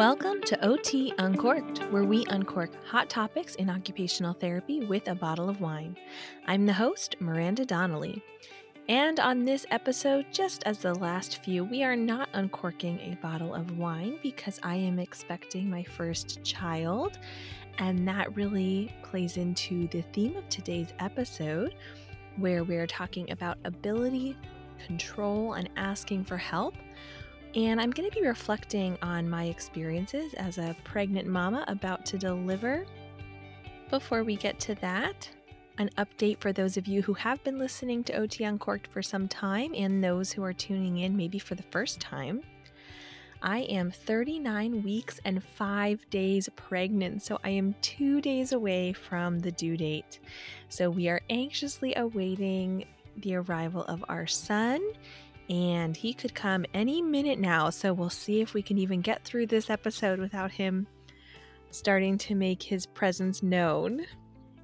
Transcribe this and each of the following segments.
Welcome to OT Uncorked, where we uncork hot topics in occupational therapy with a bottle of wine. I'm the host, Miranda Donnelly. And on this episode, just as the last few, we are not uncorking a bottle of wine because I am expecting my first child. And that really plays into the theme of today's episode, where we're talking about ability, control, and asking for help. And I'm going to be reflecting on my experiences as a pregnant mama about to deliver. Before we get to that, an update for those of you who have been listening to OT Uncorked for some time and those who are tuning in maybe for the first time. I am 39 weeks and five days pregnant, so I am two days away from the due date. So we are anxiously awaiting the arrival of our son and he could come any minute now. So we'll see if we can even get through this episode without him starting to make his presence known.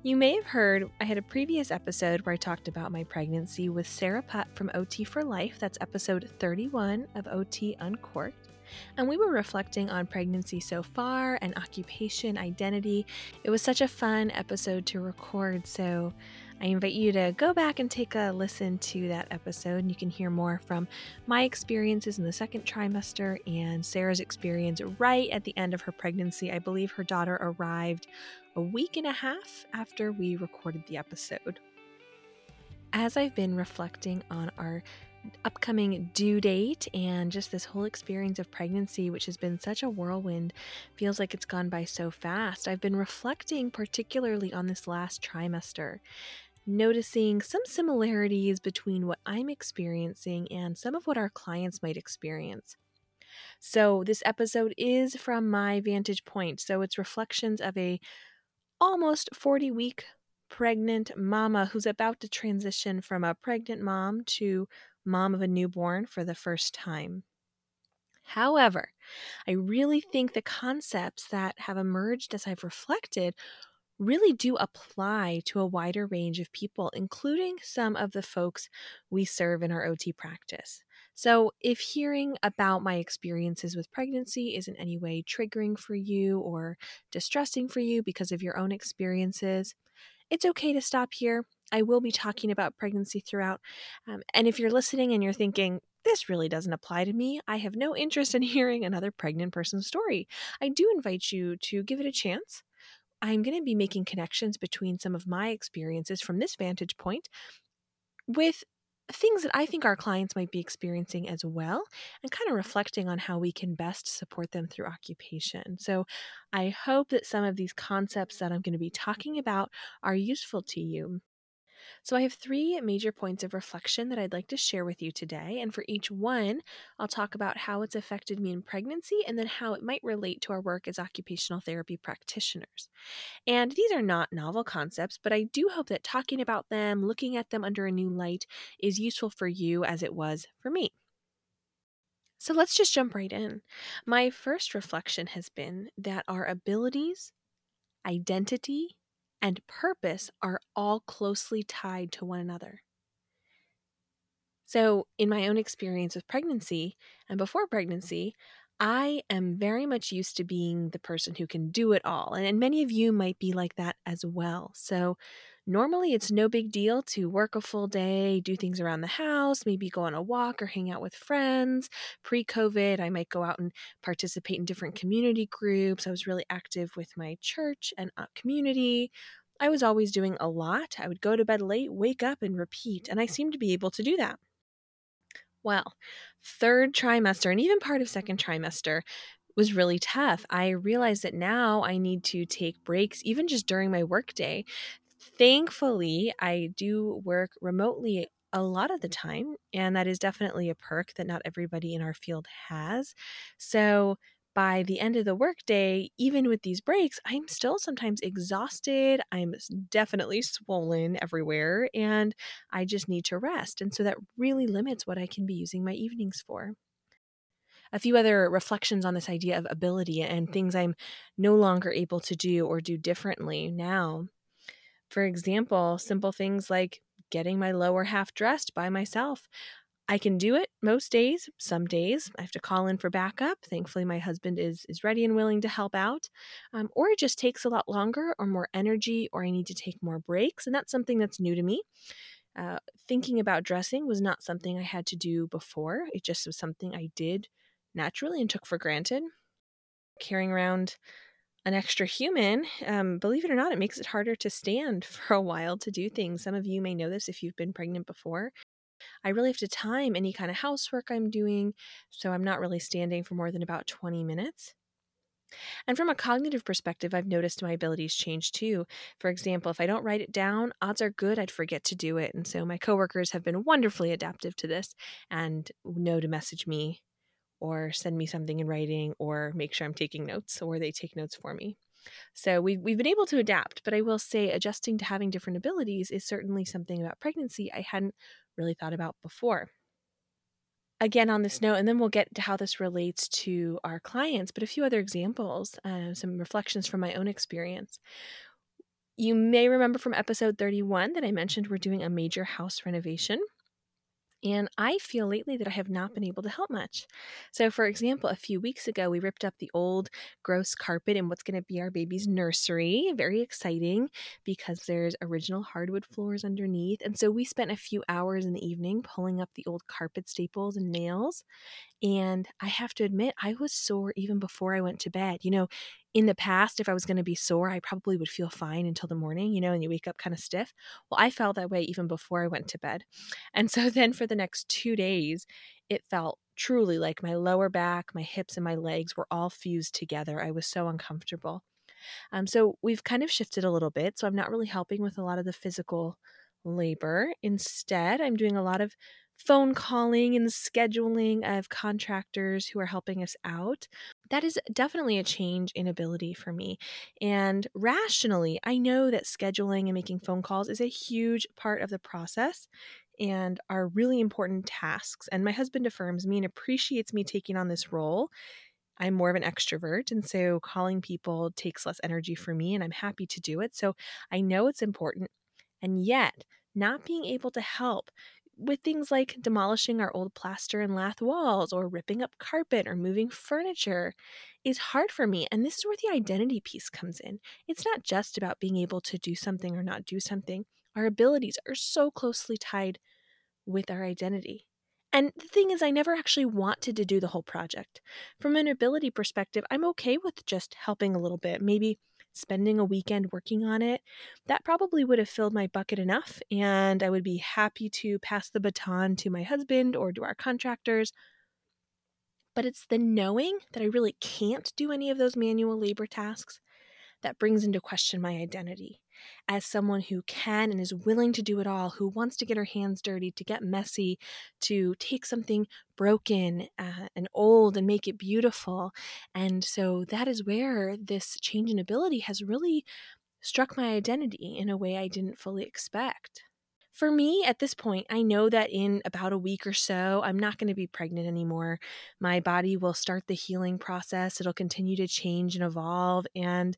You may have heard I had a previous episode where I talked about my pregnancy with Sarah Putt from OT for Life. That's episode 31 of OT Uncorked. And we were reflecting on pregnancy so far and occupation identity. It was such a fun episode to record. So I invite you to go back and take a listen to that episode. And you can hear more from my experiences in the second trimester and Sarah's experience right at the end of her pregnancy. I believe her daughter arrived a week and a half after we recorded the episode. As I've been reflecting on our upcoming due date and just this whole experience of pregnancy, which has been such a whirlwind, feels like it's gone by so fast. I've been reflecting particularly on this last trimester noticing some similarities between what I'm experiencing and some of what our clients might experience. So, this episode is from my vantage point. So, it's reflections of a almost 40 week pregnant mama who's about to transition from a pregnant mom to mom of a newborn for the first time. However, I really think the concepts that have emerged as I've reflected really do apply to a wider range of people, including some of the folks we serve in our OT practice. So, if hearing about my experiences with pregnancy is in any way triggering for you or distressing for you because of your own experiences, it's okay to stop here. I will be talking about pregnancy throughout. Um, and if you're listening and you're thinking, this really doesn't apply to me. I have no interest in hearing another pregnant person's story. I do invite you to give it a chance. I'm going to be making connections between some of my experiences from this vantage point with things that I think our clients might be experiencing as well, and kind of reflecting on how we can best support them through occupation. So, I hope that some of these concepts that I'm going to be talking about are useful to you. So, I have three major points of reflection that I'd like to share with you today. And for each one, I'll talk about how it's affected me in pregnancy and then how it might relate to our work as occupational therapy practitioners. And these are not novel concepts, but I do hope that talking about them, looking at them under a new light, is useful for you as it was for me. So let's just jump right in. My first reflection has been that our abilities, identity, and purpose are all closely tied to one another. So, in my own experience with pregnancy and before pregnancy, I am very much used to being the person who can do it all. And many of you might be like that as well. So, normally it's no big deal to work a full day, do things around the house, maybe go on a walk or hang out with friends. Pre COVID, I might go out and participate in different community groups. I was really active with my church and uh, community. I was always doing a lot. I would go to bed late, wake up, and repeat. And I seemed to be able to do that. Well, third trimester and even part of second trimester was really tough. I realized that now I need to take breaks, even just during my workday. Thankfully, I do work remotely a lot of the time, and that is definitely a perk that not everybody in our field has. So, by the end of the workday, even with these breaks, I'm still sometimes exhausted. I'm definitely swollen everywhere, and I just need to rest. And so that really limits what I can be using my evenings for. A few other reflections on this idea of ability and things I'm no longer able to do or do differently now. For example, simple things like getting my lower half dressed by myself. I can do it most days. Some days I have to call in for backup. Thankfully, my husband is is ready and willing to help out. Um, or it just takes a lot longer, or more energy, or I need to take more breaks, and that's something that's new to me. Uh, thinking about dressing was not something I had to do before. It just was something I did naturally and took for granted. Carrying around an extra human, um, believe it or not, it makes it harder to stand for a while to do things. Some of you may know this if you've been pregnant before. I really have to time any kind of housework I'm doing, so I'm not really standing for more than about 20 minutes. And from a cognitive perspective, I've noticed my abilities change too. For example, if I don't write it down, odds are good I'd forget to do it. And so my coworkers have been wonderfully adaptive to this and know to message me or send me something in writing or make sure I'm taking notes or they take notes for me. So we've, we've been able to adapt, but I will say adjusting to having different abilities is certainly something about pregnancy I hadn't really thought about before. Again, on this note, and then we'll get to how this relates to our clients, but a few other examples, uh, some reflections from my own experience. You may remember from episode 31 that I mentioned we're doing a major house renovation. And I feel lately that I have not been able to help much. So, for example, a few weeks ago, we ripped up the old gross carpet in what's going to be our baby's nursery. Very exciting because there's original hardwood floors underneath. And so we spent a few hours in the evening pulling up the old carpet staples and nails. And I have to admit, I was sore even before I went to bed. You know, in the past, if I was going to be sore, I probably would feel fine until the morning, you know, and you wake up kind of stiff. Well, I felt that way even before I went to bed. And so then for the next two days, it felt truly like my lower back, my hips, and my legs were all fused together. I was so uncomfortable. Um, so we've kind of shifted a little bit. So I'm not really helping with a lot of the physical labor. Instead, I'm doing a lot of phone calling and scheduling of contractors who are helping us out. That is definitely a change in ability for me. And rationally, I know that scheduling and making phone calls is a huge part of the process and are really important tasks. And my husband affirms me and appreciates me taking on this role. I'm more of an extrovert, and so calling people takes less energy for me, and I'm happy to do it. So I know it's important. And yet, not being able to help with things like demolishing our old plaster and lath walls or ripping up carpet or moving furniture is hard for me. And this is where the identity piece comes in. It's not just about being able to do something or not do something, our abilities are so closely tied with our identity. And the thing is, I never actually wanted to do the whole project. From an ability perspective, I'm okay with just helping a little bit, maybe spending a weekend working on it, that probably would have filled my bucket enough. And I would be happy to pass the baton to my husband or to our contractors. But it's the knowing that I really can't do any of those manual labor tasks that brings into question my identity as someone who can and is willing to do it all, who wants to get her hands dirty, to get messy, to take something broken uh, and old and make it beautiful. And so that is where this change in ability has really struck my identity in a way I didn't fully expect. For me, at this point, I know that in about a week or so, I'm not going to be pregnant anymore. My body will start the healing process. It'll continue to change and evolve. And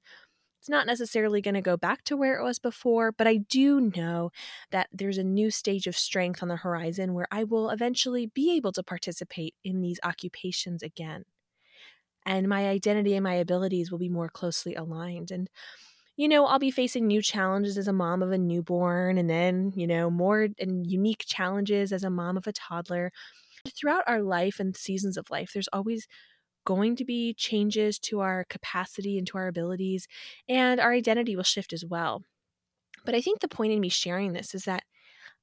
it's not necessarily going to go back to where it was before, but I do know that there's a new stage of strength on the horizon where I will eventually be able to participate in these occupations again. And my identity and my abilities will be more closely aligned. And, you know, I'll be facing new challenges as a mom of a newborn, and then, you know, more and unique challenges as a mom of a toddler. Throughout our life and seasons of life, there's always going to be changes to our capacity and to our abilities, and our identity will shift as well. But I think the point in me sharing this is that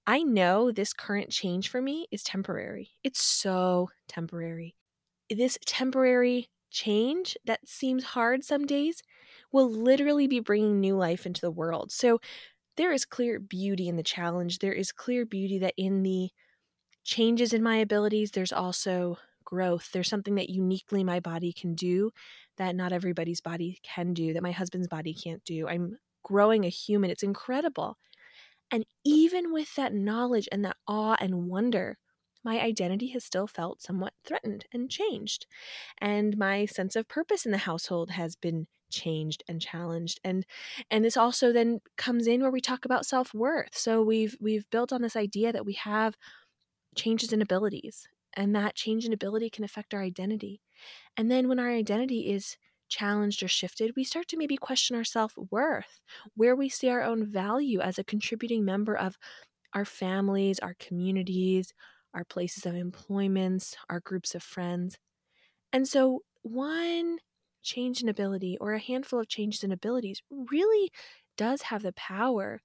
I know this current change for me is temporary. It's so temporary. This temporary change that seems hard some days will literally be bringing new life into the world. So there is clear beauty in the challenge. There is clear beauty that in the changes in my abilities, there's also growth. There's something that uniquely my body can do that not everybody's body can do, that my husband's body can't do. I'm growing a human. It's incredible. And even with that knowledge and that awe and wonder, my identity has still felt somewhat threatened and changed. And my sense of purpose in the household has been changed and challenged and and this also then comes in where we talk about self-worth so we've we've built on this idea that we have changes in abilities, and that change in ability can affect our identity. And then when our identity is challenged or shifted, we start to maybe question our self worth, where we see our own value as a contributing member of our families, our communities, our places of employment, our groups of friends. And so, one change in ability or a handful of changes in abilities really does have the power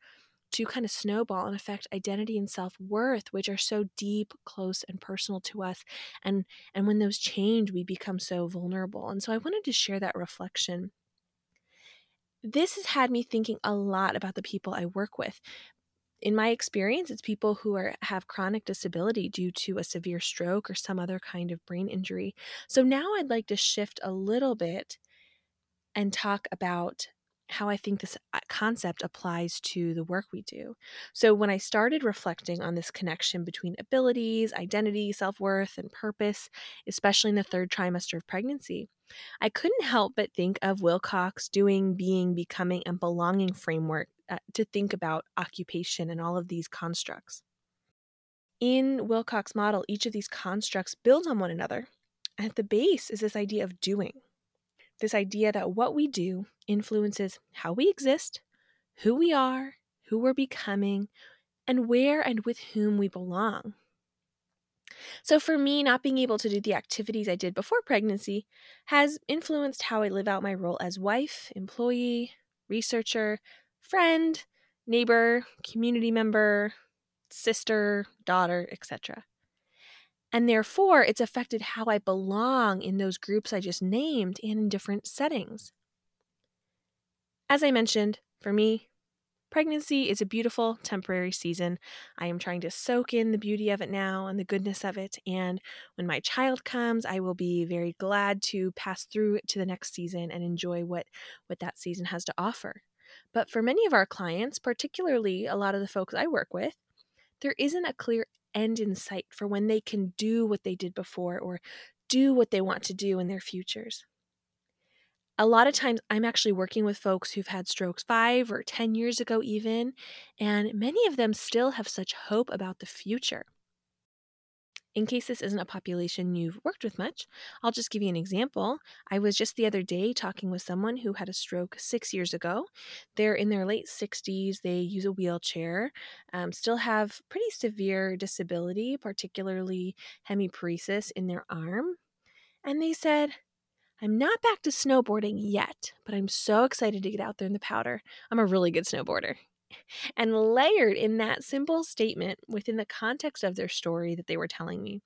to kind of snowball and affect identity and self-worth which are so deep close and personal to us and and when those change we become so vulnerable and so i wanted to share that reflection. This has had me thinking a lot about the people i work with. In my experience it's people who are have chronic disability due to a severe stroke or some other kind of brain injury. So now i'd like to shift a little bit and talk about how I think this uh, concept applies to the work we do. So, when I started reflecting on this connection between abilities, identity, self worth, and purpose, especially in the third trimester of pregnancy, I couldn't help but think of Wilcock's doing, being, becoming, and belonging framework uh, to think about occupation and all of these constructs. In Wilcock's model, each of these constructs builds on one another. At the base is this idea of doing this idea that what we do influences how we exist, who we are, who we're becoming, and where and with whom we belong. So, for me, not being able to do the activities I did before pregnancy has influenced how I live out my role as wife, employee, researcher, friend, neighbor, community member, sister, daughter, etc. And therefore, it's affected how I belong in those groups I just named and in different settings. As I mentioned, for me, pregnancy is a beautiful temporary season. I am trying to soak in the beauty of it now and the goodness of it. And when my child comes, I will be very glad to pass through to the next season and enjoy what, what that season has to offer. But for many of our clients, particularly a lot of the folks I work with, there isn't a clear end in sight for when they can do what they did before or do what they want to do in their futures. A lot of times, I'm actually working with folks who've had strokes five or 10 years ago, even, and many of them still have such hope about the future. In case this isn't a population you've worked with much, I'll just give you an example. I was just the other day talking with someone who had a stroke six years ago. They're in their late 60s, they use a wheelchair, um, still have pretty severe disability, particularly hemiparesis in their arm. And they said, I'm not back to snowboarding yet, but I'm so excited to get out there in the powder. I'm a really good snowboarder. And layered in that simple statement within the context of their story that they were telling me,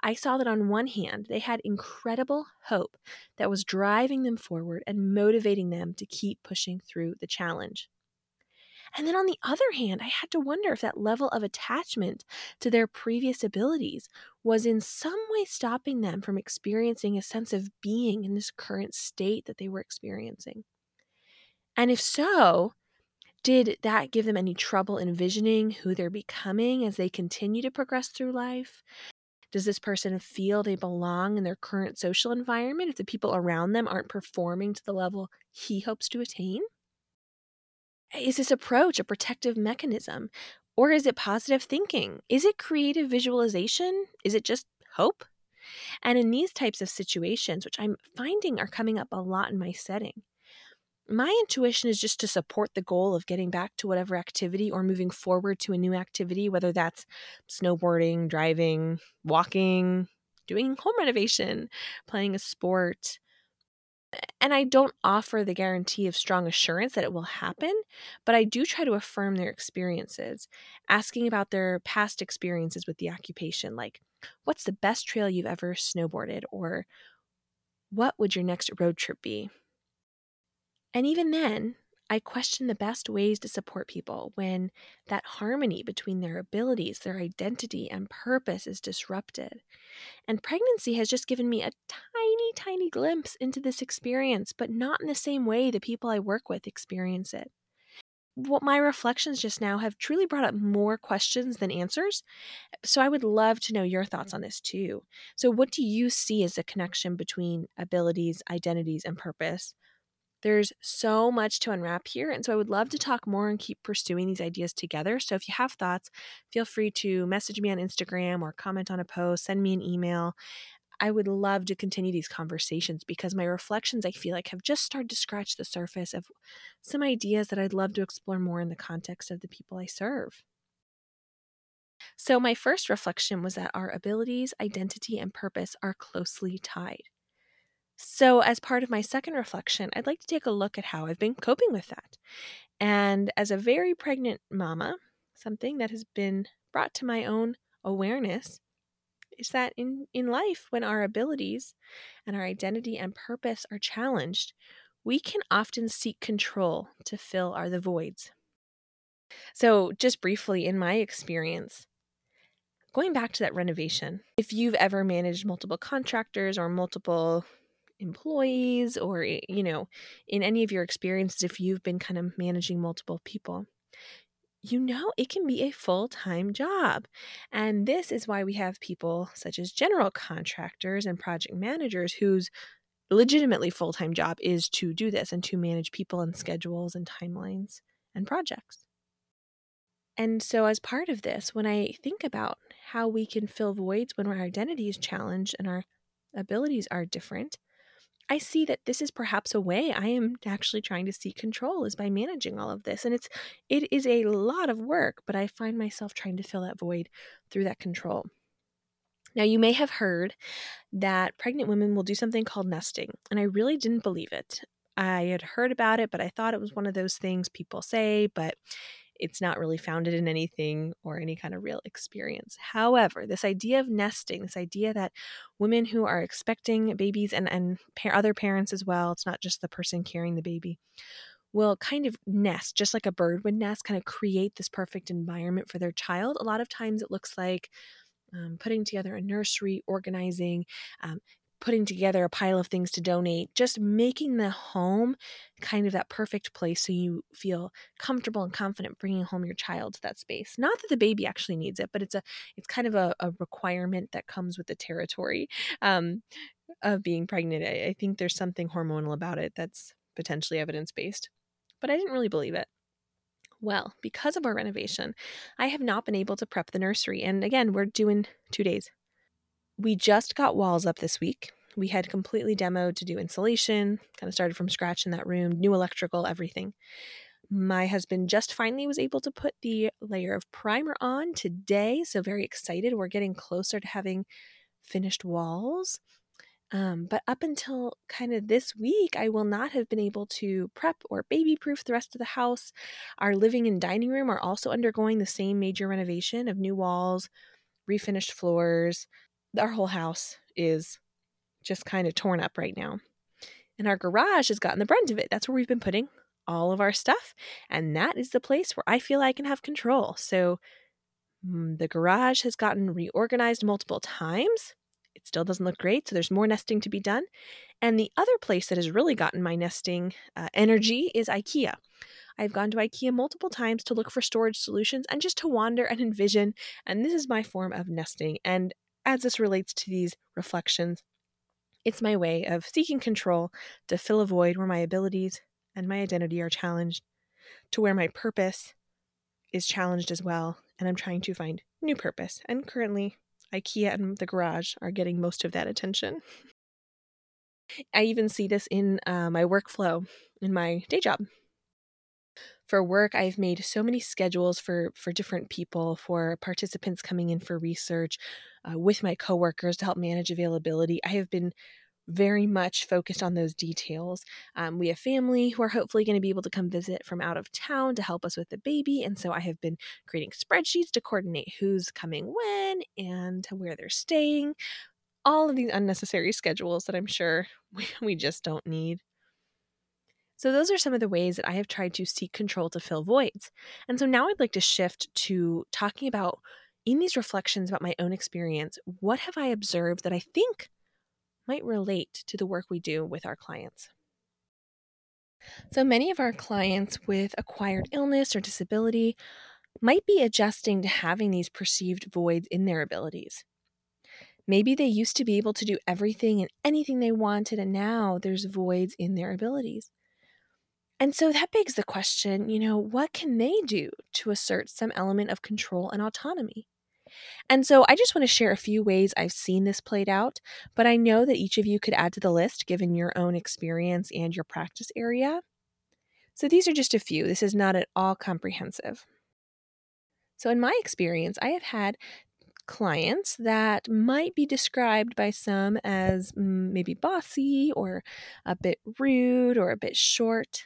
I saw that on one hand, they had incredible hope that was driving them forward and motivating them to keep pushing through the challenge. And then on the other hand, I had to wonder if that level of attachment to their previous abilities was in some way stopping them from experiencing a sense of being in this current state that they were experiencing. And if so, did that give them any trouble envisioning who they're becoming as they continue to progress through life? Does this person feel they belong in their current social environment if the people around them aren't performing to the level he hopes to attain? Is this approach a protective mechanism? Or is it positive thinking? Is it creative visualization? Is it just hope? And in these types of situations, which I'm finding are coming up a lot in my setting, my intuition is just to support the goal of getting back to whatever activity or moving forward to a new activity, whether that's snowboarding, driving, walking, doing home renovation, playing a sport. And I don't offer the guarantee of strong assurance that it will happen, but I do try to affirm their experiences, asking about their past experiences with the occupation, like, what's the best trail you've ever snowboarded? Or what would your next road trip be? And even then, I question the best ways to support people when that harmony between their abilities, their identity, and purpose is disrupted. And pregnancy has just given me a tiny, tiny glimpse into this experience, but not in the same way the people I work with experience it. What my reflections just now have truly brought up more questions than answers. So I would love to know your thoughts on this too. So, what do you see as a connection between abilities, identities, and purpose? There's so much to unwrap here. And so I would love to talk more and keep pursuing these ideas together. So if you have thoughts, feel free to message me on Instagram or comment on a post, send me an email. I would love to continue these conversations because my reflections, I feel like, have just started to scratch the surface of some ideas that I'd love to explore more in the context of the people I serve. So, my first reflection was that our abilities, identity, and purpose are closely tied. So, as part of my second reflection, I'd like to take a look at how I've been coping with that. And as a very pregnant mama, something that has been brought to my own awareness is that in, in life, when our abilities and our identity and purpose are challenged, we can often seek control to fill our the voids. So, just briefly, in my experience, going back to that renovation, if you've ever managed multiple contractors or multiple employees, or, you know, in any of your experiences, if you've been kind of managing multiple people, you know it can be a full time job. And this is why we have people such as general contractors and project managers whose legitimately full time job is to do this and to manage people and schedules and timelines and projects. And so, as part of this, when I think about how we can fill voids when our identity is challenged and our abilities are different, I see that this is perhaps a way I am actually trying to seek control is by managing all of this. And it's it is a lot of work, but I find myself trying to fill that void through that control. Now, you may have heard that pregnant women will do something called nesting, and I really didn't believe it. I had heard about it, but I thought it was one of those things people say, but it's not really founded in anything or any kind of real experience. However, this idea of nesting, this idea that women who are expecting babies and, and pa- other parents as well, it's not just the person carrying the baby, will kind of nest, just like a bird would nest, kind of create this perfect environment for their child. A lot of times it looks like um, putting together a nursery, organizing, um, putting together a pile of things to donate, just making the home kind of that perfect place so you feel comfortable and confident bringing home your child to that space. Not that the baby actually needs it, but it's a it's kind of a, a requirement that comes with the territory um, of being pregnant. I, I think there's something hormonal about it that's potentially evidence based, but I didn't really believe it. Well, because of our renovation, I have not been able to prep the nursery. And again, we're doing two days we just got walls up this week. We had completely demoed to do insulation, kind of started from scratch in that room, new electrical, everything. My husband just finally was able to put the layer of primer on today, so very excited. We're getting closer to having finished walls. Um, but up until kind of this week, I will not have been able to prep or baby proof the rest of the house. Our living and dining room are also undergoing the same major renovation of new walls, refinished floors, our whole house is just kind of torn up right now. And our garage has gotten the brunt of it. That's where we've been putting all of our stuff. And that is the place where I feel I can have control. So mm, the garage has gotten reorganized multiple times. It still doesn't look great. So there's more nesting to be done. And the other place that has really gotten my nesting uh, energy is IKEA. I've gone to IKEA multiple times to look for storage solutions and just to wander and envision. And this is my form of nesting. And as this relates to these reflections, it's my way of seeking control to fill a void where my abilities and my identity are challenged, to where my purpose is challenged as well, and I'm trying to find new purpose. And currently, IKEA and the garage are getting most of that attention. I even see this in uh, my workflow in my day job for work i've made so many schedules for for different people for participants coming in for research uh, with my coworkers to help manage availability i have been very much focused on those details. Um, we have family who are hopefully going to be able to come visit from out of town to help us with the baby. And so I have been creating spreadsheets to coordinate who's coming when and where they're staying. All of these unnecessary schedules that I'm sure we, we just don't need. So, those are some of the ways that I have tried to seek control to fill voids. And so now I'd like to shift to talking about, in these reflections about my own experience, what have I observed that I think might relate to the work we do with our clients? So, many of our clients with acquired illness or disability might be adjusting to having these perceived voids in their abilities. Maybe they used to be able to do everything and anything they wanted, and now there's voids in their abilities. And so that begs the question you know, what can they do to assert some element of control and autonomy? And so I just want to share a few ways I've seen this played out, but I know that each of you could add to the list given your own experience and your practice area. So these are just a few. This is not at all comprehensive. So, in my experience, I have had clients that might be described by some as mm, maybe bossy or a bit rude or a bit short.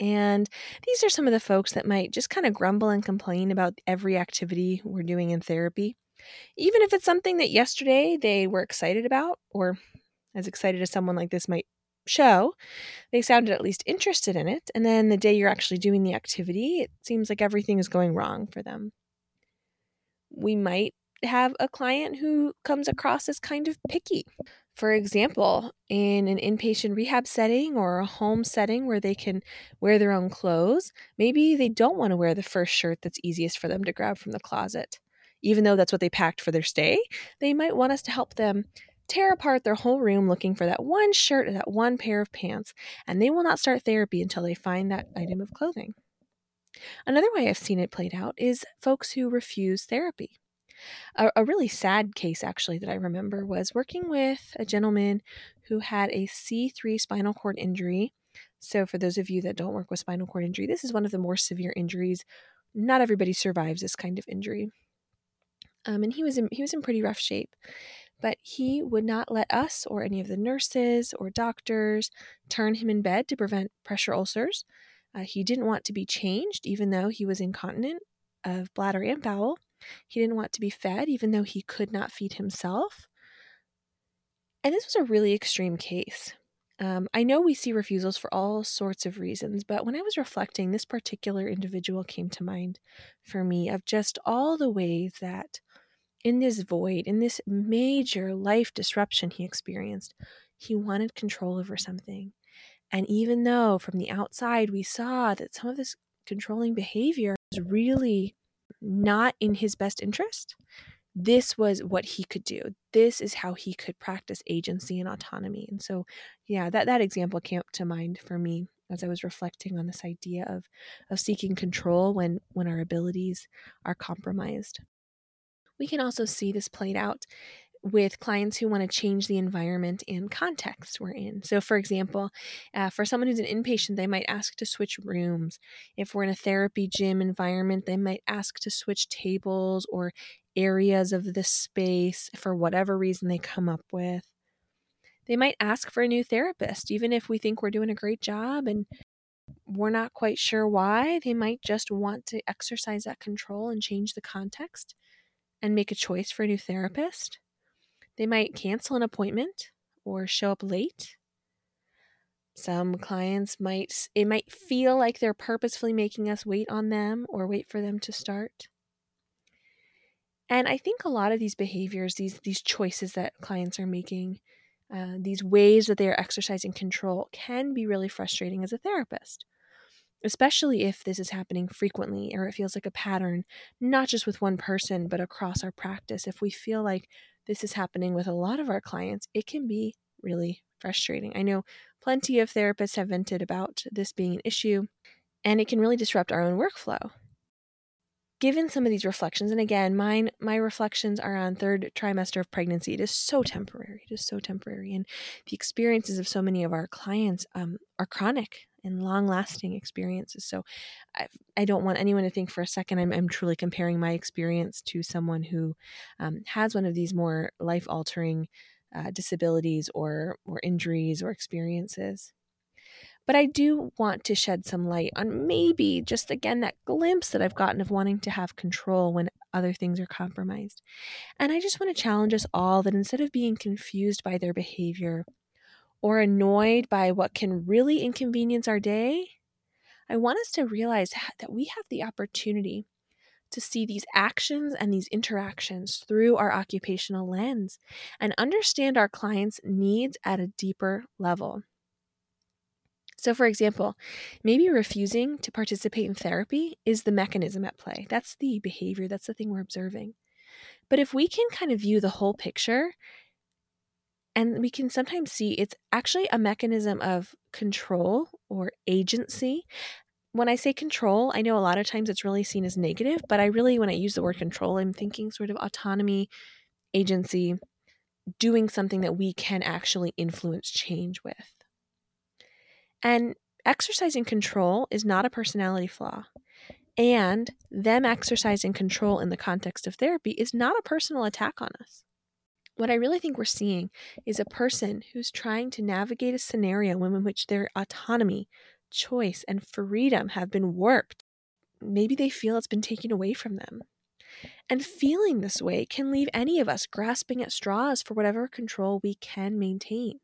And these are some of the folks that might just kind of grumble and complain about every activity we're doing in therapy. Even if it's something that yesterday they were excited about, or as excited as someone like this might show, they sounded at least interested in it. And then the day you're actually doing the activity, it seems like everything is going wrong for them. We might have a client who comes across as kind of picky. For example, in an inpatient rehab setting or a home setting where they can wear their own clothes, maybe they don't want to wear the first shirt that's easiest for them to grab from the closet. Even though that's what they packed for their stay, they might want us to help them tear apart their whole room looking for that one shirt or that one pair of pants, and they will not start therapy until they find that item of clothing. Another way I've seen it played out is folks who refuse therapy. A, a, really sad case, actually, that I remember was working with a gentleman who had a C3 spinal cord injury. So, for those of you that don't work with spinal cord injury, this is one of the more severe injuries. Not everybody survives this kind of injury. Um, and he was in, he was in pretty rough shape but he would not let us or any of the nurses or doctors turn him in bed to prevent pressure ulcers. Uh, he didn't want to be changed, even though he was incontinent of bladder and bowel. He didn't want to be fed, even though he could not feed himself. And this was a really extreme case. Um, I know we see refusals for all sorts of reasons, but when I was reflecting, this particular individual came to mind for me of just all the ways that in this void, in this major life disruption he experienced, he wanted control over something. And even though from the outside we saw that some of this controlling behavior was really not in his best interest, this was what he could do. This is how he could practice agency and mm. autonomy. And so, yeah, that, that example came to mind for me as I was reflecting on this idea of, of seeking control when, when our abilities are compromised. We can also see this played out with clients who want to change the environment and context we're in. So, for example, uh, for someone who's an inpatient, they might ask to switch rooms. If we're in a therapy gym environment, they might ask to switch tables or areas of the space for whatever reason they come up with. They might ask for a new therapist, even if we think we're doing a great job and we're not quite sure why. They might just want to exercise that control and change the context and make a choice for a new therapist. They might cancel an appointment or show up late. Some clients might it might feel like they're purposefully making us wait on them or wait for them to start. And I think a lot of these behaviors, these these choices that clients are making, uh, these ways that they are exercising control, can be really frustrating as a therapist especially if this is happening frequently or it feels like a pattern, not just with one person, but across our practice. If we feel like this is happening with a lot of our clients, it can be really frustrating. I know plenty of therapists have vented about this being an issue, and it can really disrupt our own workflow given some of these reflections and again mine my reflections are on third trimester of pregnancy it is so temporary it is so temporary and the experiences of so many of our clients um, are chronic and long lasting experiences so I, I, don't want anyone to think for a second i'm, I'm truly comparing my experience to someone who um, has one of these more life altering uh, disabilities or or injuries or experiences but I do want to shed some light on maybe just again that glimpse that I've gotten of wanting to have control when other things are compromised. And I just want to challenge us all that instead of being confused by their behavior or annoyed by what can really inconvenience our day, I want us to realize that we have the opportunity to see these actions and these interactions through our occupational lens and understand our clients' needs at a deeper level. So, for example, maybe refusing to participate in therapy is the mechanism at play. That's the behavior, that's the thing we're observing. But if we can kind of view the whole picture And we can sometimes see it's actually a mechanism of control or agency. When I say control, I know a lot of times it's really seen as negative, but I really, when I use the word control, I'm thinking sort of autonomy, agency, doing something that we can actually influence change with. And exercising control is not a personality flaw. And them exercising control in the context of therapy is not a personal attack on us. What I really think we're seeing is a person who's trying to navigate a scenario in which their autonomy, choice, and freedom have been warped. Maybe they feel it's been taken away from them. And feeling this way can leave any of us grasping at straws for whatever control we can maintain.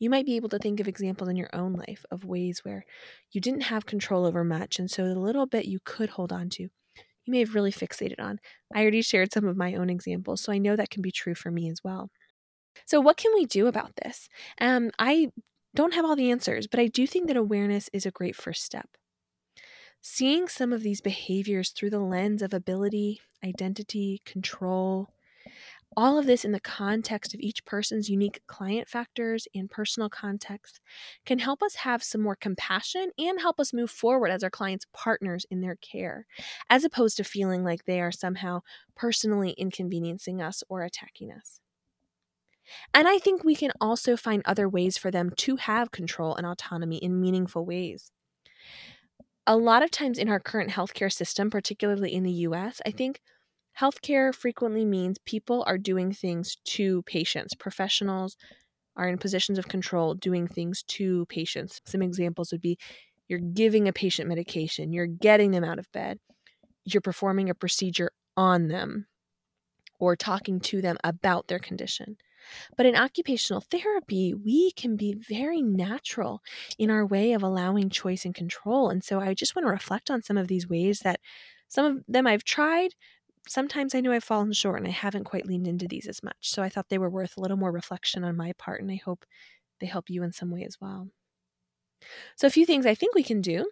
You might be able to think of examples in your own life of ways where you didn't have control over much, and so the little bit you could hold on to, you may have really fixated on. I already shared some of my own examples, so I know that can be true for me as well. So, what can we do about this? Um, I don't have all the answers, but I do think that awareness is a great first step. Seeing some of these behaviors through the lens of ability, identity, control, all of this in the context of each person's unique client factors and personal context can help us have some more compassion and help us move forward as our clients' partners in their care, as opposed to feeling like they are somehow personally inconveniencing us or attacking us. And I think we can also find other ways for them to have control and autonomy in meaningful ways. A lot of times in our current healthcare system, particularly in the US, I think Healthcare frequently means people are doing things to patients. Professionals are in positions of control doing things to patients. Some examples would be you're giving a patient medication, you're getting them out of bed, you're performing a procedure on them, or talking to them about their condition. But in occupational therapy, we can be very natural in our way of allowing choice and control. And so I just want to reflect on some of these ways that some of them I've tried, sometimes I know I've fallen short and I haven't quite leaned into these as much. So I thought they were worth a little more reflection on my part, and I hope they help you in some way as well. So, a few things I think we can do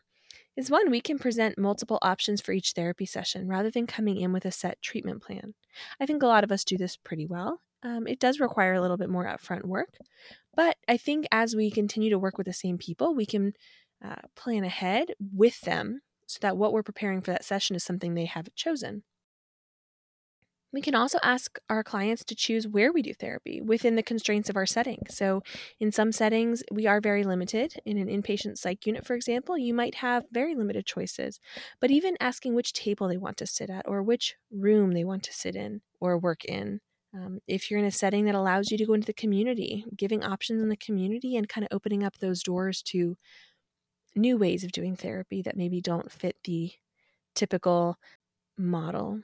is one, we can present multiple options for each therapy session rather than coming in with a set treatment plan. I think a lot of us do this pretty well. Um, it does require a little bit more upfront work, but I think as we continue to work with the same people, we can uh, plan ahead with them so that what we're preparing for that session is something they have chosen. We can also ask our clients to choose where we do therapy within the constraints of our setting. So, in some settings, we are very limited. In an inpatient psych unit, for example, you might have very limited choices. But even asking which table they want to sit at, or which room they want to sit in or work in. Um, if you're in a setting that allows you to go into the community, giving options in the community and kind of opening up those doors to new ways of doing therapy that maybe don't fit the typical model.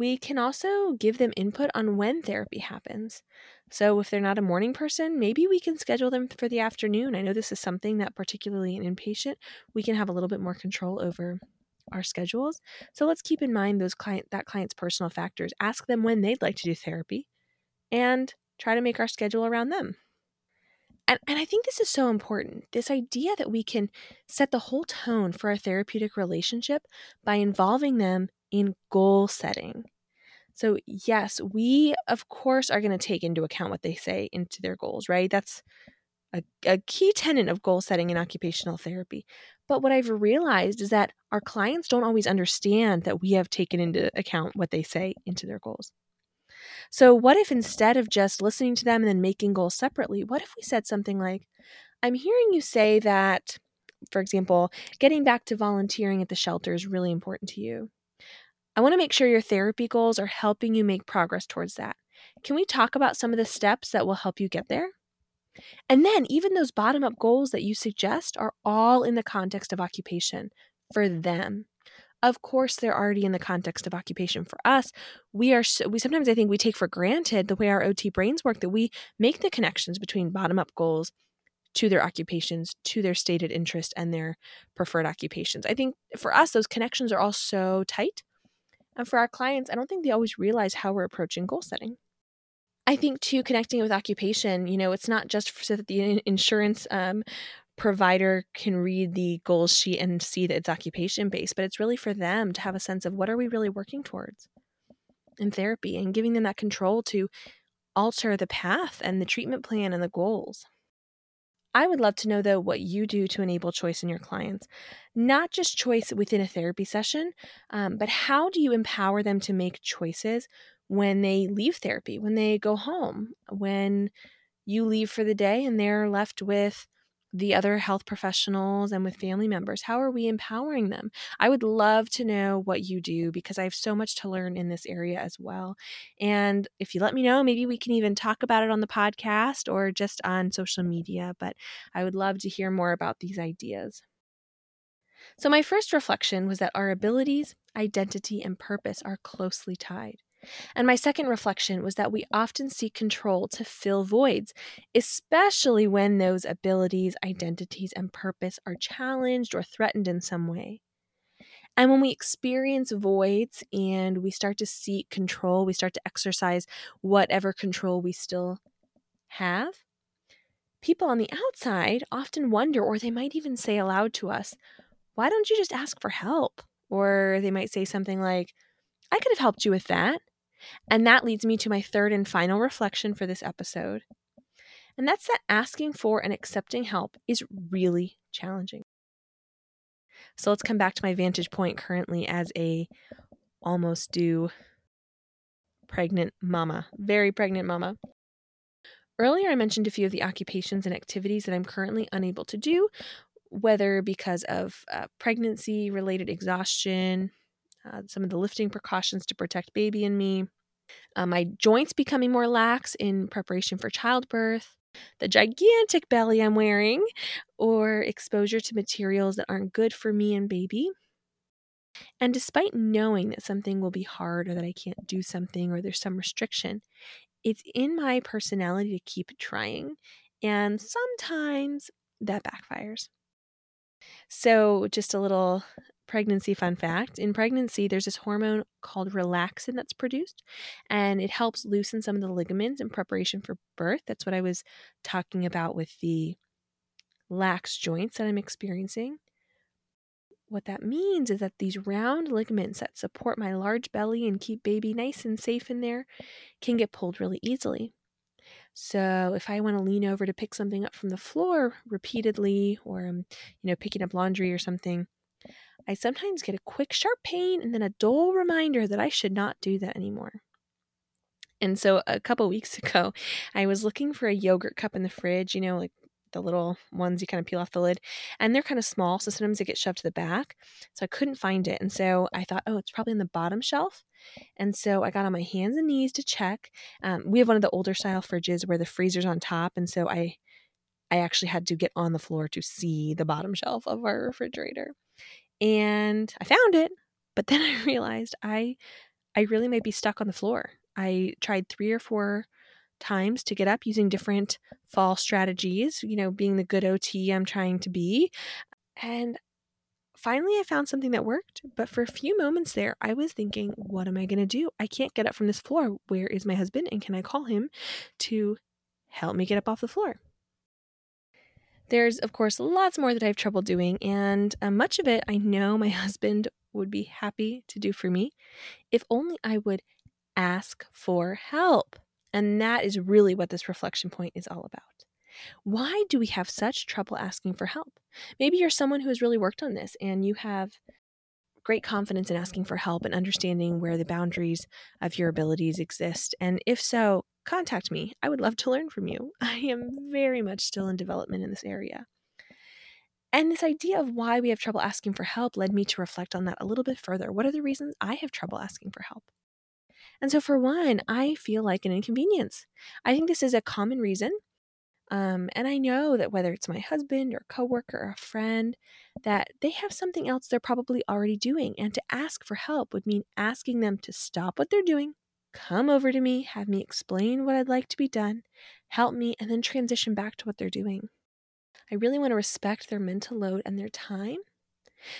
We can also give them input on when therapy happens. So, if they're not a morning person, maybe we can schedule them for the afternoon. I know this is something that, particularly in inpatient, we can have a little bit more control over our schedules. So, let's keep in mind those client that client's personal factors. Ask them when they'd like to do therapy and try to make our schedule around them. And, and I think this is so important this idea that we can set the whole tone for our therapeutic relationship by involving them in goal setting. So, yes, we of course are going to take into account what they say into their goals, right? That's a, a key tenet of goal setting in occupational therapy. But what I've realized is that our clients don't always understand that we have taken into account what they say into their goals. So, what if instead of just listening to them and then making goals separately, what if we said something like, I'm hearing you say that, for example, getting back to volunteering at the shelter is really important to you. I want to make sure your therapy goals are helping you make progress towards that. Can we talk about some of the steps that will help you get there? And then, even those bottom up goals that you suggest are all in the context of occupation for them. Of course, they're already in the context of occupation for us. We are so, we sometimes I think we take for granted the way our OT brains work that we make the connections between bottom up goals to their occupations, to their stated interest and their preferred occupations. I think for us those connections are all so tight and for our clients, I don't think they always realize how we're approaching goal setting. I think too, connecting it with occupation, you know, it's not just so that the insurance um, provider can read the goals sheet and see that it's occupation based, but it's really for them to have a sense of what are we really working towards in therapy and giving them that control to alter the path and the treatment plan and the goals. I would love to know, though, what you do to enable choice in your clients. Not just choice within a therapy session, um, but how do you empower them to make choices when they leave therapy, when they go home, when you leave for the day and they're left with the other health professionals and with family members? How are we empowering them? I would love to know what you do because I have so much to learn in this area as well. And if you let me know, maybe we can even talk about it on the podcast or just on social media. But I would love to hear more about these ideas. So, my first reflection was that our abilities, identity, and purpose are closely tied. And my second reflection was that we often seek control to fill voids, especially when those abilities, identities, and purpose are challenged or threatened in some way. And when we experience voids and we start to seek control, we start to exercise whatever control we still have, people on the outside often wonder, or they might even say aloud to us, Why don't you just ask for help? Or they might say something like, I could have helped you with that. And that leads me to my third and final reflection for this episode. And that's that asking for and accepting help is really challenging. So let's come back to my vantage point currently as a almost due pregnant mama, very pregnant mama. Earlier, I mentioned a few of the occupations and activities that I'm currently unable to do, whether because of uh, pregnancy related exhaustion, uh, some of the lifting precautions to protect baby and me, uh, my joints becoming more lax in preparation for childbirth, the gigantic belly I'm wearing, or exposure to materials that aren't good for me and baby. And despite knowing that something will be hard or that I can't do something or there's some restriction, it's in my personality to keep trying. And sometimes that backfires. So, just a little pregnancy fun fact in pregnancy, there's this hormone called relaxin that's produced, and it helps loosen some of the ligaments in preparation for birth. That's what I was talking about with the lax joints that I'm experiencing. What that means is that these round ligaments that support my large belly and keep baby nice and safe in there can get pulled really easily. So if I want to lean over to pick something up from the floor repeatedly, or I'm, you know, picking up laundry or something, I sometimes get a quick, sharp pain and then a dull reminder that I should not do that anymore. And so a couple weeks ago, I was looking for a yogurt cup in the fridge, you know, like the little ones you kind of peel off the lid, and they're kind of small, so sometimes they get shoved to the back. So I couldn't find it. And so I thought, oh, it's probably in the bottom shelf. And so I got on my hands and knees to check. Um, we have one of the older style fridges where the freezer's on top, and so I I actually had to get on the floor to see the bottom shelf of our refrigerator. And I found it, but then I realized I I really might be stuck on the floor. I tried 3 or 4 times to get up using different fall strategies, you know, being the good OT I'm trying to be. And finally I found something that worked, but for a few moments there I was thinking, what am I going to do? I can't get up from this floor. Where is my husband and can I call him to help me get up off the floor? There's, of course, lots more that I have trouble doing, and uh, much of it I know my husband would be happy to do for me if only I would ask for help. And that is really what this reflection point is all about. Why do we have such trouble asking for help? Maybe you're someone who has really worked on this and you have great confidence in asking for help and understanding where the boundaries of your abilities exist. And if so, contact me. I would love to learn from you. I am very much still in development in this area. And this idea of why we have trouble asking for help led me to reflect on that a little bit further. What are the reasons I have trouble asking for help? And so, for one, I feel like an inconvenience. I think this is a common reason um, and I know that whether it's my husband or coworker or a friend, that they have something else they're probably already doing. And to ask for help would mean asking them to stop what they're doing, come over to me, have me explain what I'd like to be done, help me, and then transition back to what they're doing. I really want to respect their mental load and their time.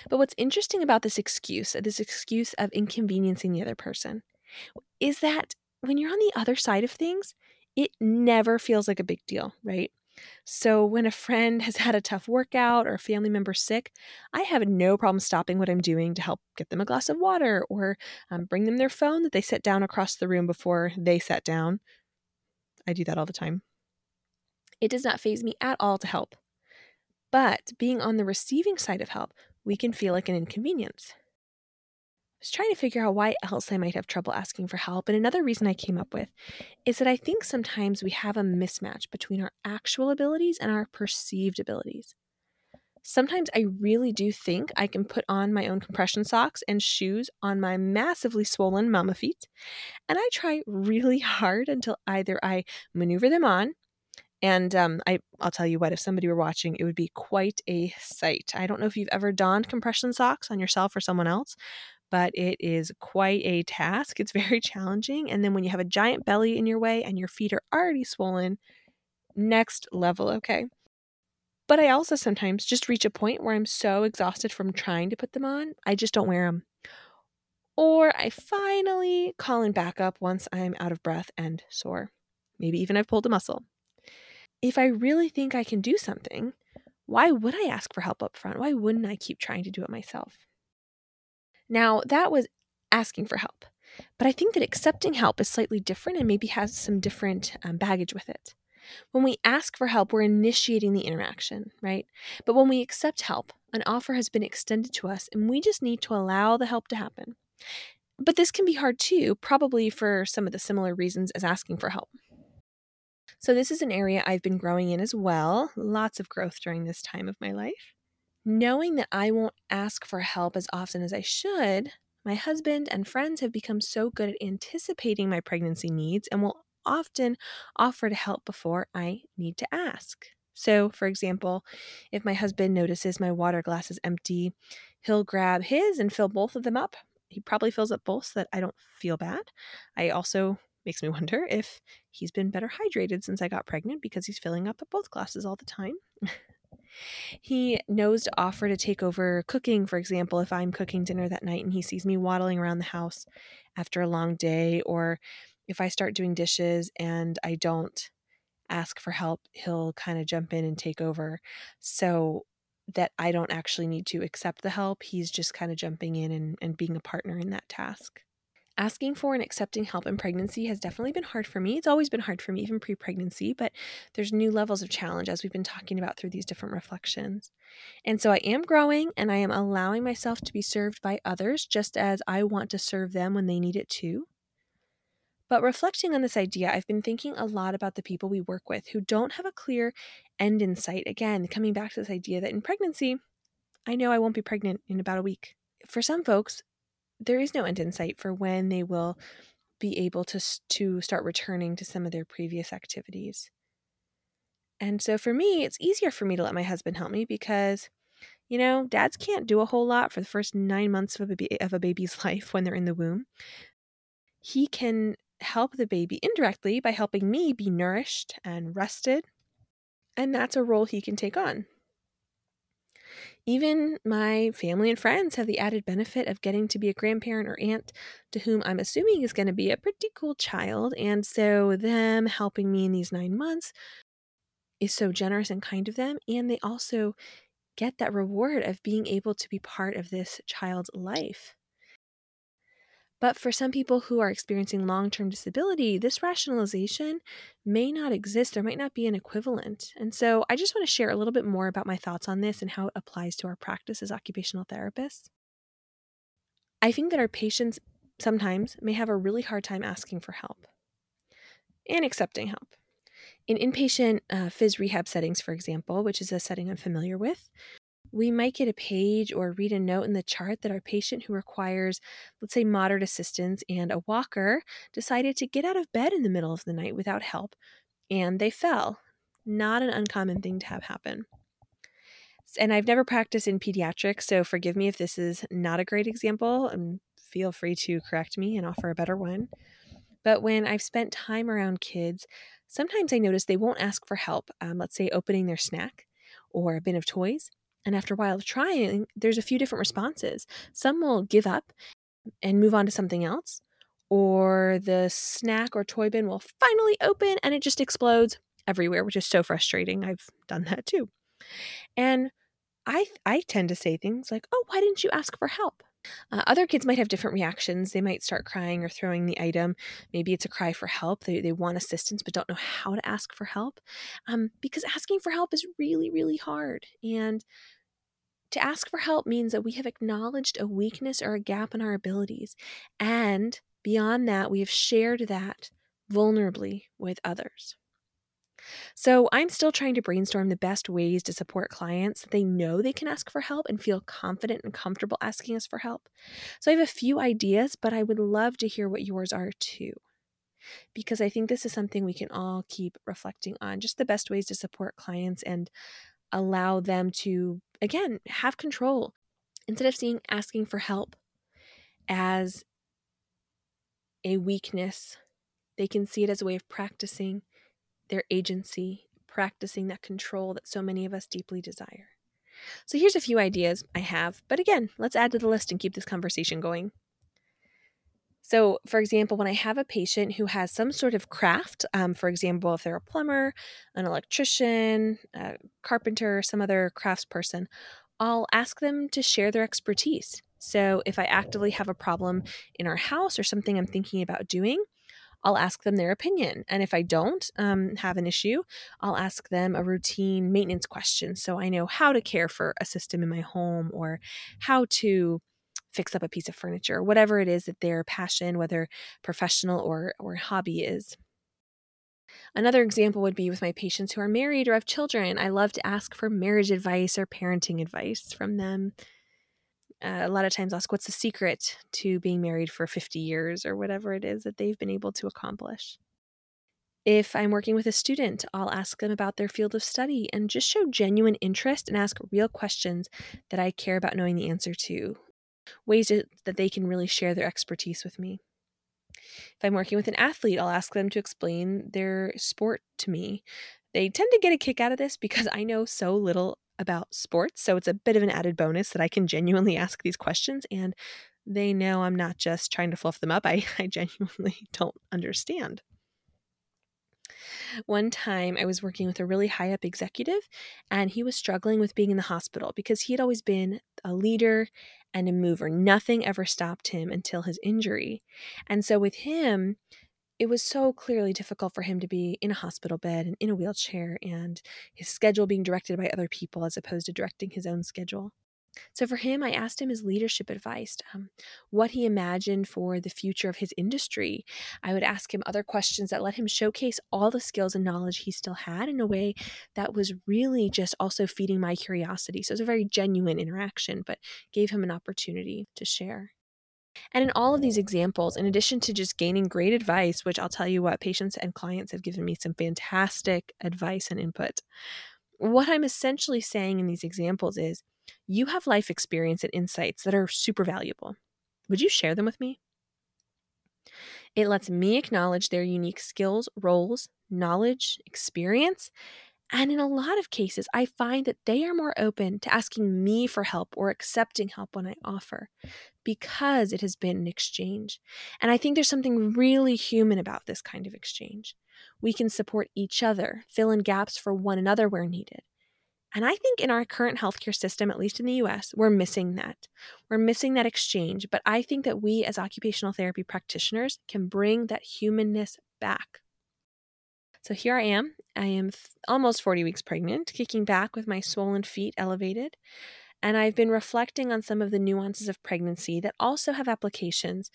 But what's interesting about this excuse, this excuse of inconveniencing the other person, is that when you're on the other side of things, it never feels like a big deal, right? So when a friend has had a tough workout or a family member sick, I have no problem stopping what I'm doing to help get them a glass of water or um, bring them their phone that they set down across the room before they sat down. I do that all the time. It does not faze me at all to help. But being on the receiving side of help, we can feel like an inconvenience. I was trying to figure out why else I might have trouble asking for help, and another reason I came up with is that I think sometimes we have a mismatch between our actual abilities and our perceived abilities. Sometimes I really do think I can put on my own compression socks and shoes on my massively swollen mama feet, and I try really hard until either I maneuver them on, and um, I, I'll tell you what, if somebody were watching, it would be quite a sight. I don't know if you've ever donned compression socks on yourself or someone else, but it is quite a task. It's very challenging. And then when you have a giant belly in your way and your feet are already swollen, next level, okay? But I also sometimes just reach a point where I'm so exhausted from trying to put them on, I just don't wear them. Or I finally call in backup once I'm out of breath and sore. Maybe even I've pulled a muscle. If I really think I can do something, why would I ask for help up front? Why wouldn't I keep trying to do it myself? Now, that was asking for help. But I think that accepting help is slightly different and maybe has some different um, baggage with it. When we ask for help, we're initiating the interaction, right? But when we accept help, an offer has been extended to us and we just need to allow the help to happen. But this can be hard too, probably for some of the similar reasons as asking for help. So, this is an area I've been growing in as well. Lots of growth during this time of my life. Knowing that I won't ask for help as often as I should, my husband and friends have become so good at anticipating my pregnancy needs and will often offer to help before I need to ask. So, for example, if my husband notices my water glass is empty, he'll grab his and fill both of them up. He probably fills up both so that I don't feel bad. I also makes me wonder if he's been better hydrated since I got pregnant because he's filling up both glasses all the time. he knows to offer to take over cooking, for example, if I'm cooking dinner that night and he sees me waddling around the house after a long day, or if I start doing dishes and I don't ask for help, he'll kind of jump in and take over. So that I don't actually need to accept the help. He's just kind of jumping in and, and being a partner in that task. Asking for and accepting help in pregnancy has definitely been hard for me. It's always been hard for me, even pre pregnancy, but there's new levels of challenge as we've been talking about through these different reflections. And so I am growing and I am allowing myself to be served by others just as I want to serve them when they need it too. But reflecting on this idea, I've been thinking a lot about the people we work with who don't have a clear end in sight. Again, coming back to this idea that in pregnancy, I know I won't be pregnant in about a week. For some folks, there is no end in sight for when they will be able to to start returning to some of their previous activities. And so for me, it's easier for me to let my husband help me because you know, dads can't do a whole lot for the first 9 months of a, baby, of a baby's life when they're in the womb. He can help the baby indirectly by helping me be nourished and rested. And that's a role he can take on. Even my family and friends have the added benefit of getting to be a grandparent or aunt to whom I'm assuming is going to be a pretty cool child. And so, them helping me in these nine months is so generous and kind of them. And they also get that reward of being able to be part of this child's life. But for some people who are experiencing long term disability, this rationalization may not exist. There might not be an equivalent. And so I just want to share a little bit more about my thoughts on this and how it applies to our practice as occupational therapists. I think that our patients sometimes may have a really hard time asking for help and accepting help. In inpatient uh, phys rehab settings, for example, which is a setting I'm familiar with, we might get a page or read a note in the chart that our patient who requires, let's say, moderate assistance and a walker decided to get out of bed in the middle of the night without help and they fell. Not an uncommon thing to have happen. And I've never practiced in pediatrics, so forgive me if this is not a great example, and feel free to correct me and offer a better one. But when I've spent time around kids, sometimes I notice they won't ask for help, um, let's say opening their snack or a bin of toys. And after a while of trying, there's a few different responses. Some will give up and move on to something else, or the snack or toy bin will finally open and it just explodes everywhere, which is so frustrating. I've done that too. And I I tend to say things like, "Oh, why didn't you ask for help?" Uh, other kids might have different reactions. They might start crying or throwing the item. Maybe it's a cry for help. They, they want assistance but don't know how to ask for help um, because asking for help is really, really hard. And to ask for help means that we have acknowledged a weakness or a gap in our abilities. And beyond that, we have shared that vulnerably with others. So I'm still trying to brainstorm the best ways to support clients that they know they can ask for help and feel confident and comfortable asking us for help. So I have a few ideas, but I would love to hear what yours are too. Because I think this is something we can all keep reflecting on just the best ways to support clients and allow them to, again, have control instead of seeing asking for help as a weakness. They can see it as a way of practicing their agency, practicing that control that so many of us deeply desire. So here's a few ideas I have, but again, let's add to the list and keep this conversation going. So, for example, when I have a patient who has some sort of craft, um, for example, if they're a plumber, an electrician, a carpenter, some other craftsperson, I'll ask them to share their expertise. So, if I actively have a problem in our house or something I'm thinking about doing, I'll ask them their opinion. And if I don't um, have an issue, I'll ask them a routine maintenance question so I know how to care for a system in my home or how to fix up a piece of furniture, whatever it is that their passion, whether professional or, or hobby is. Another example would be with my patients who are married or have children. I love to ask for marriage advice or parenting advice from them uh, a lot of times ask what's the secret to being married for 50 years or whatever it is that they've been able to accomplish. If I'm working with a student, I'll ask them about their field of study and just show genuine interest and ask real questions that I care about knowing the answer to, ways to, that they can really share their expertise with me. If I'm working with an athlete, I'll ask them to explain their sport to me. They tend to get a kick out of this because I know so little about sports. So it's a bit of an added bonus that I can genuinely ask these questions and they know I'm not just trying to fluff them up. I, I genuinely don't understand. One time I was working with a really high up executive and he was struggling with being in the hospital because he had always been a leader and a mover. Nothing ever stopped him until his injury. And so with him, it was so clearly difficult for him to be in a hospital bed and in a wheelchair and his schedule being directed by other people as opposed to directing his own schedule. So, for him, I asked him his leadership advice, um, what he imagined for the future of his industry. I would ask him other questions that let him showcase all the skills and knowledge he still had in a way that was really just also feeding my curiosity. So, it was a very genuine interaction, but gave him an opportunity to share. And in all of these examples, in addition to just gaining great advice, which I'll tell you what, patients and clients have given me some fantastic advice and input. What I'm essentially saying in these examples is you have life experience and insights that are super valuable. Would you share them with me? It lets me acknowledge their unique skills, roles, knowledge, experience, and in a lot of cases, I find that they are more open to asking me for help or accepting help when I offer because it has been an exchange. And I think there's something really human about this kind of exchange. We can support each other, fill in gaps for one another where needed. And I think in our current healthcare system, at least in the US, we're missing that. We're missing that exchange. But I think that we as occupational therapy practitioners can bring that humanness back. So here I am. I am th- almost 40 weeks pregnant, kicking back with my swollen feet elevated. And I've been reflecting on some of the nuances of pregnancy that also have applications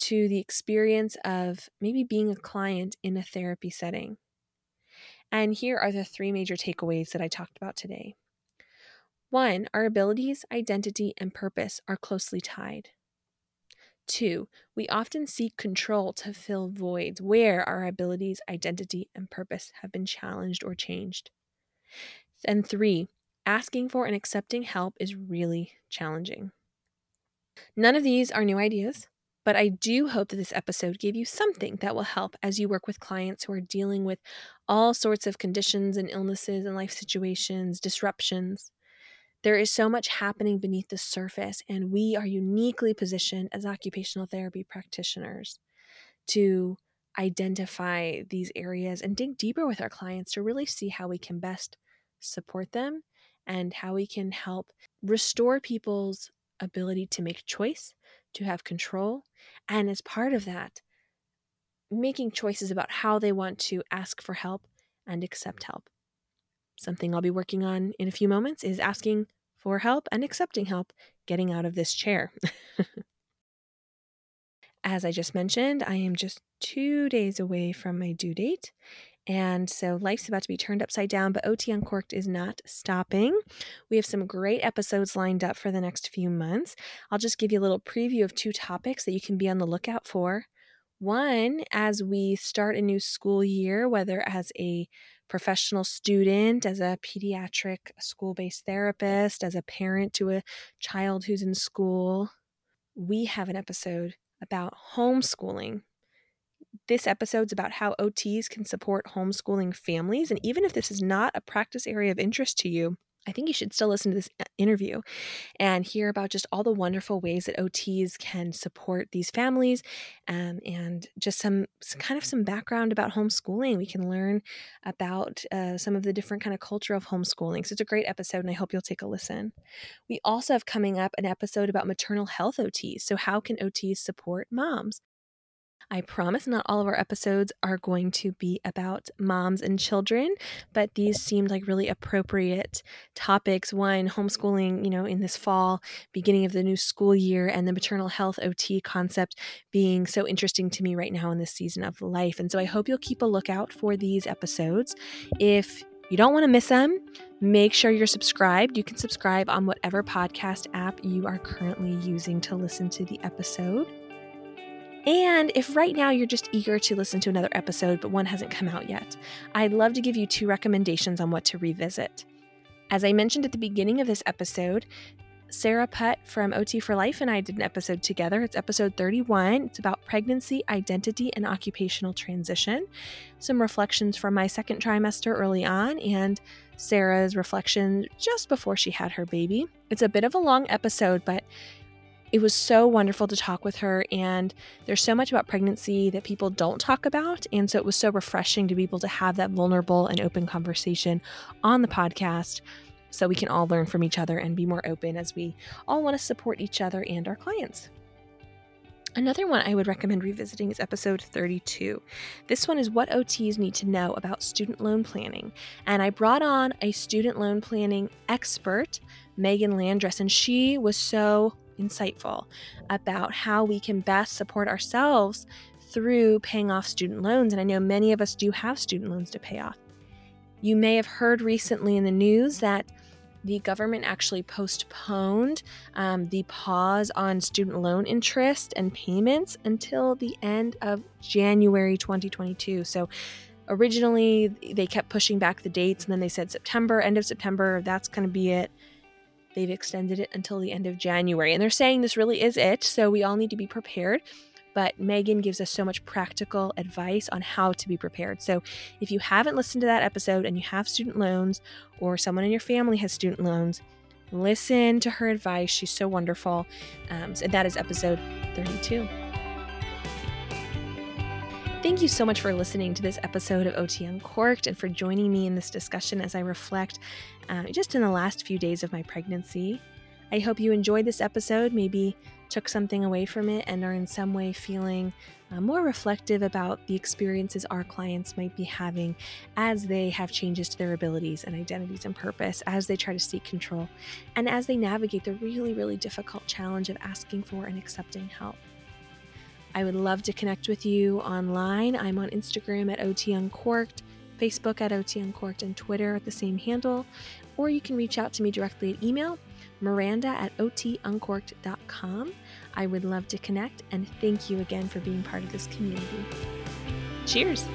to the experience of maybe being a client in a therapy setting. And here are the three major takeaways that I talked about today. One, our abilities, identity, and purpose are closely tied. Two, we often seek control to fill voids where our abilities, identity, and purpose have been challenged or changed. And three, asking for and accepting help is really challenging. None of these are new ideas, but I do hope that this episode gave you something that will help as you work with clients who are dealing with all sorts of conditions and illnesses and life situations, disruptions. There is so much happening beneath the surface, and we are uniquely positioned as occupational therapy practitioners to identify these areas and dig deeper with our clients to really see how we can best support them and how we can help restore people's ability to make choice, to have control, and as part of that, making choices about how they want to ask for help and accept help. Something I'll be working on in a few moments is asking for help and accepting help getting out of this chair. As I just mentioned, I am just two days away from my due date. And so life's about to be turned upside down, but OT Uncorked is not stopping. We have some great episodes lined up for the next few months. I'll just give you a little preview of two topics that you can be on the lookout for. One, as we start a new school year, whether as a professional student, as a pediatric school based therapist, as a parent to a child who's in school, we have an episode about homeschooling. This episode's about how OTs can support homeschooling families. And even if this is not a practice area of interest to you, I think you should still listen to this uh, interview and hear about just all the wonderful ways that OTs can support these families um, and just some, some, kind of some background about homeschooling. We can learn about uh, some of the different kind of culture of homeschooling. So it's a great episode and I hope you'll take a listen. We also have coming up an episode about maternal health OTs. So how can OTs support moms? I promise not all of our episodes are going to be about moms and children, but these seemed like really appropriate topics. One, homeschooling, you know, in this fall, beginning of the new school year, and the maternal health OT concept being so interesting to me right now in this season of life. And so I hope you'll keep a lookout for these episodes. If you don't want to miss them, make sure you're subscribed. You can subscribe on whatever podcast app you are currently using to listen to the episode. And if right now you're just eager to listen to another episode, but one hasn't come out yet, I'd love to give you two recommendations on what to revisit. As I mentioned at the beginning of this episode, Sarah Putt from OT for Life and I did an episode together. It's episode 31. It's about pregnancy, identity, and occupational transition. Some reflections from my second trimester early on, and Sarah's reflection just before she had her baby. It's a bit of a long episode, but it was so wonderful to talk with her. And there's so much about pregnancy that people don't talk about. And so it was so refreshing to be able to have that vulnerable and open conversation on the podcast so we can all learn from each other and be more open as we all want to support each other and our clients. Another one I would recommend revisiting is episode 32. This one is what OTs need to know about student loan planning. And I brought on a student loan planning expert, Megan Landress, and she was so insightful about how we can best support ourselves through paying off student loans. And I know many of us do have student loans to pay off. You may have heard recently in the news that the government actually postponed um, the pause on student loan interest and payments until the end of January 2022. So originally they kept pushing back the dates and then they said September, end of September, that's going to be it. They've extended it until the end of January. And they're saying this really is it. So we all need to be prepared. But Megan gives us so much practical advice on how to be prepared. So if you haven't listened to that episode and you have student loans or someone in your family has student loans, listen to her advice. She's so wonderful. Um, so that is episode 32. Thank you so much for listening to this episode of OT Uncorked and for joining me in this discussion as I reflect uh, just in the last few days of my pregnancy. I hope you enjoyed this episode, maybe took something away from it, and are in some way feeling uh, more reflective about the experiences our clients might be having as they have changes to their abilities and identities and purpose, as they try to seek control, and as they navigate the really, really difficult challenge of asking for and accepting help. I would love to connect with you online. I'm on Instagram at OT Uncorked, Facebook at OT Uncorked, and Twitter at the same handle. Or you can reach out to me directly at email, miranda at otuncorked.com. I would love to connect and thank you again for being part of this community. Cheers!